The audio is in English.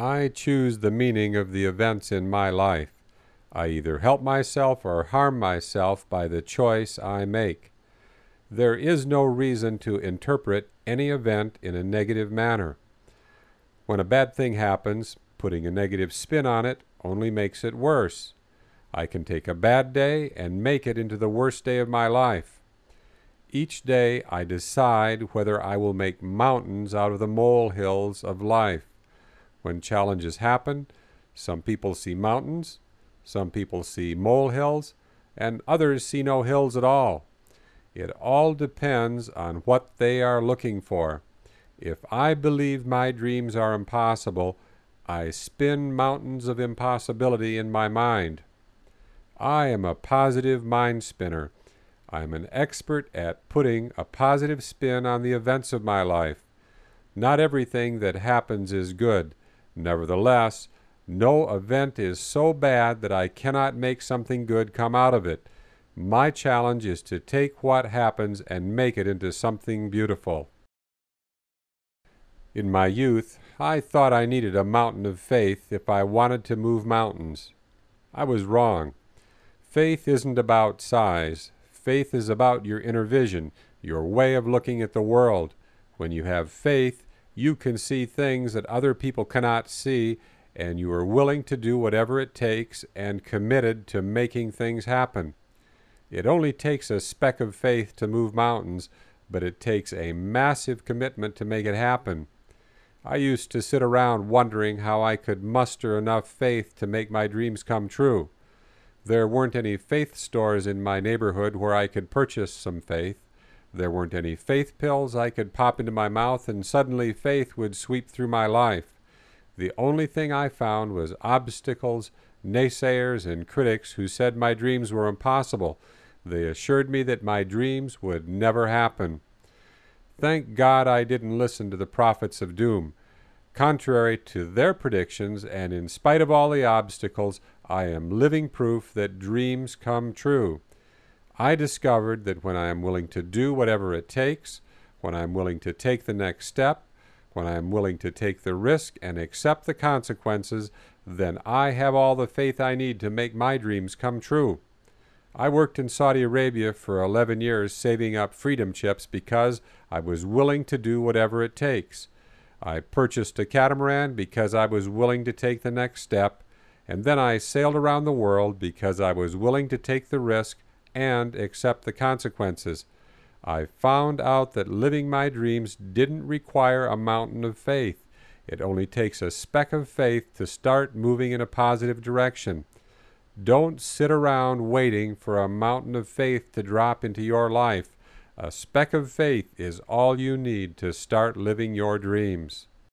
I choose the meaning of the events in my life. I either help myself or harm myself by the choice I make. There is no reason to interpret any event in a negative manner. When a bad thing happens, putting a negative spin on it only makes it worse. I can take a bad day and make it into the worst day of my life. Each day I decide whether I will make mountains out of the molehills of life. When challenges happen, some people see mountains, some people see molehills, and others see no hills at all. It all depends on what they are looking for. If I believe my dreams are impossible, I spin mountains of impossibility in my mind. I am a positive mind spinner. I am an expert at putting a positive spin on the events of my life. Not everything that happens is good. Nevertheless, no event is so bad that I cannot make something good come out of it. My challenge is to take what happens and make it into something beautiful. In my youth, I thought I needed a mountain of faith if I wanted to move mountains. I was wrong. Faith isn't about size. Faith is about your inner vision, your way of looking at the world. When you have faith, you can see things that other people cannot see, and you are willing to do whatever it takes and committed to making things happen. It only takes a speck of faith to move mountains, but it takes a massive commitment to make it happen. I used to sit around wondering how I could muster enough faith to make my dreams come true. There weren't any faith stores in my neighborhood where I could purchase some faith. There weren't any faith pills I could pop into my mouth and suddenly faith would sweep through my life. The only thing I found was obstacles, naysayers, and critics who said my dreams were impossible. They assured me that my dreams would never happen. Thank God I didn't listen to the prophets of doom. Contrary to their predictions, and in spite of all the obstacles, I am living proof that dreams come true. I discovered that when I am willing to do whatever it takes, when I am willing to take the next step, when I am willing to take the risk and accept the consequences, then I have all the faith I need to make my dreams come true. I worked in Saudi Arabia for 11 years saving up freedom chips because I was willing to do whatever it takes. I purchased a catamaran because I was willing to take the next step, and then I sailed around the world because I was willing to take the risk and accept the consequences. I found out that living my dreams didn't require a mountain of faith. It only takes a speck of faith to start moving in a positive direction. Don't sit around waiting for a mountain of faith to drop into your life. A speck of faith is all you need to start living your dreams.